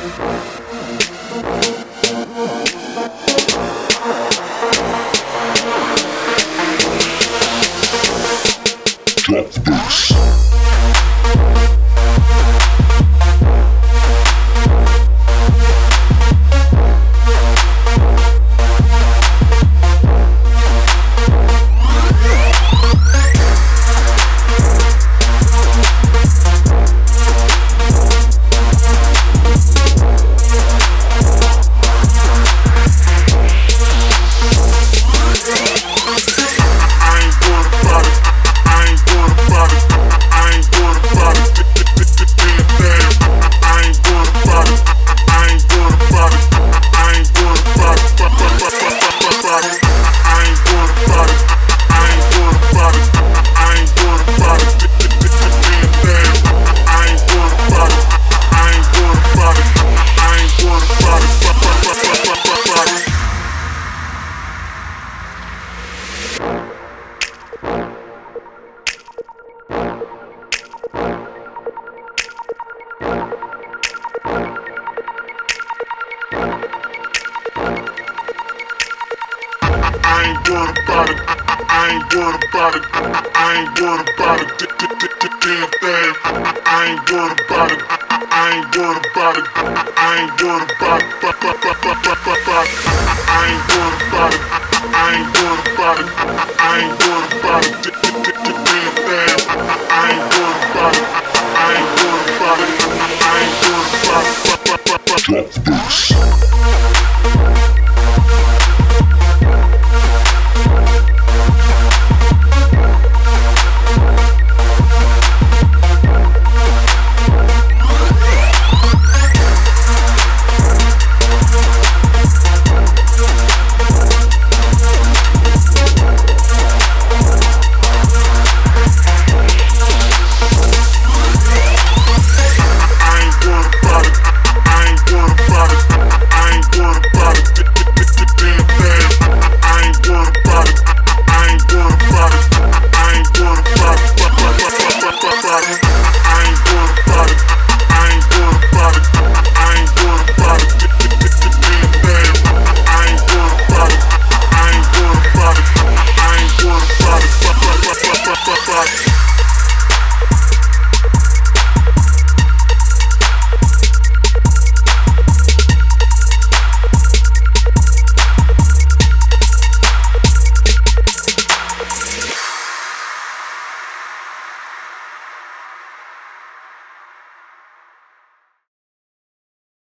Drop the bass. Worried about it. I ain't worried about it. I ain't worried about it. Damn thing. I ain't worried about it. I ain't worried about it. I ain't worried about it. I ain't worried about it. I ain't worried about it. I ain't worried about it. Damn thing. I ain't worried about it. I ain't worried about it. I ain't worried about it. Drop the bass.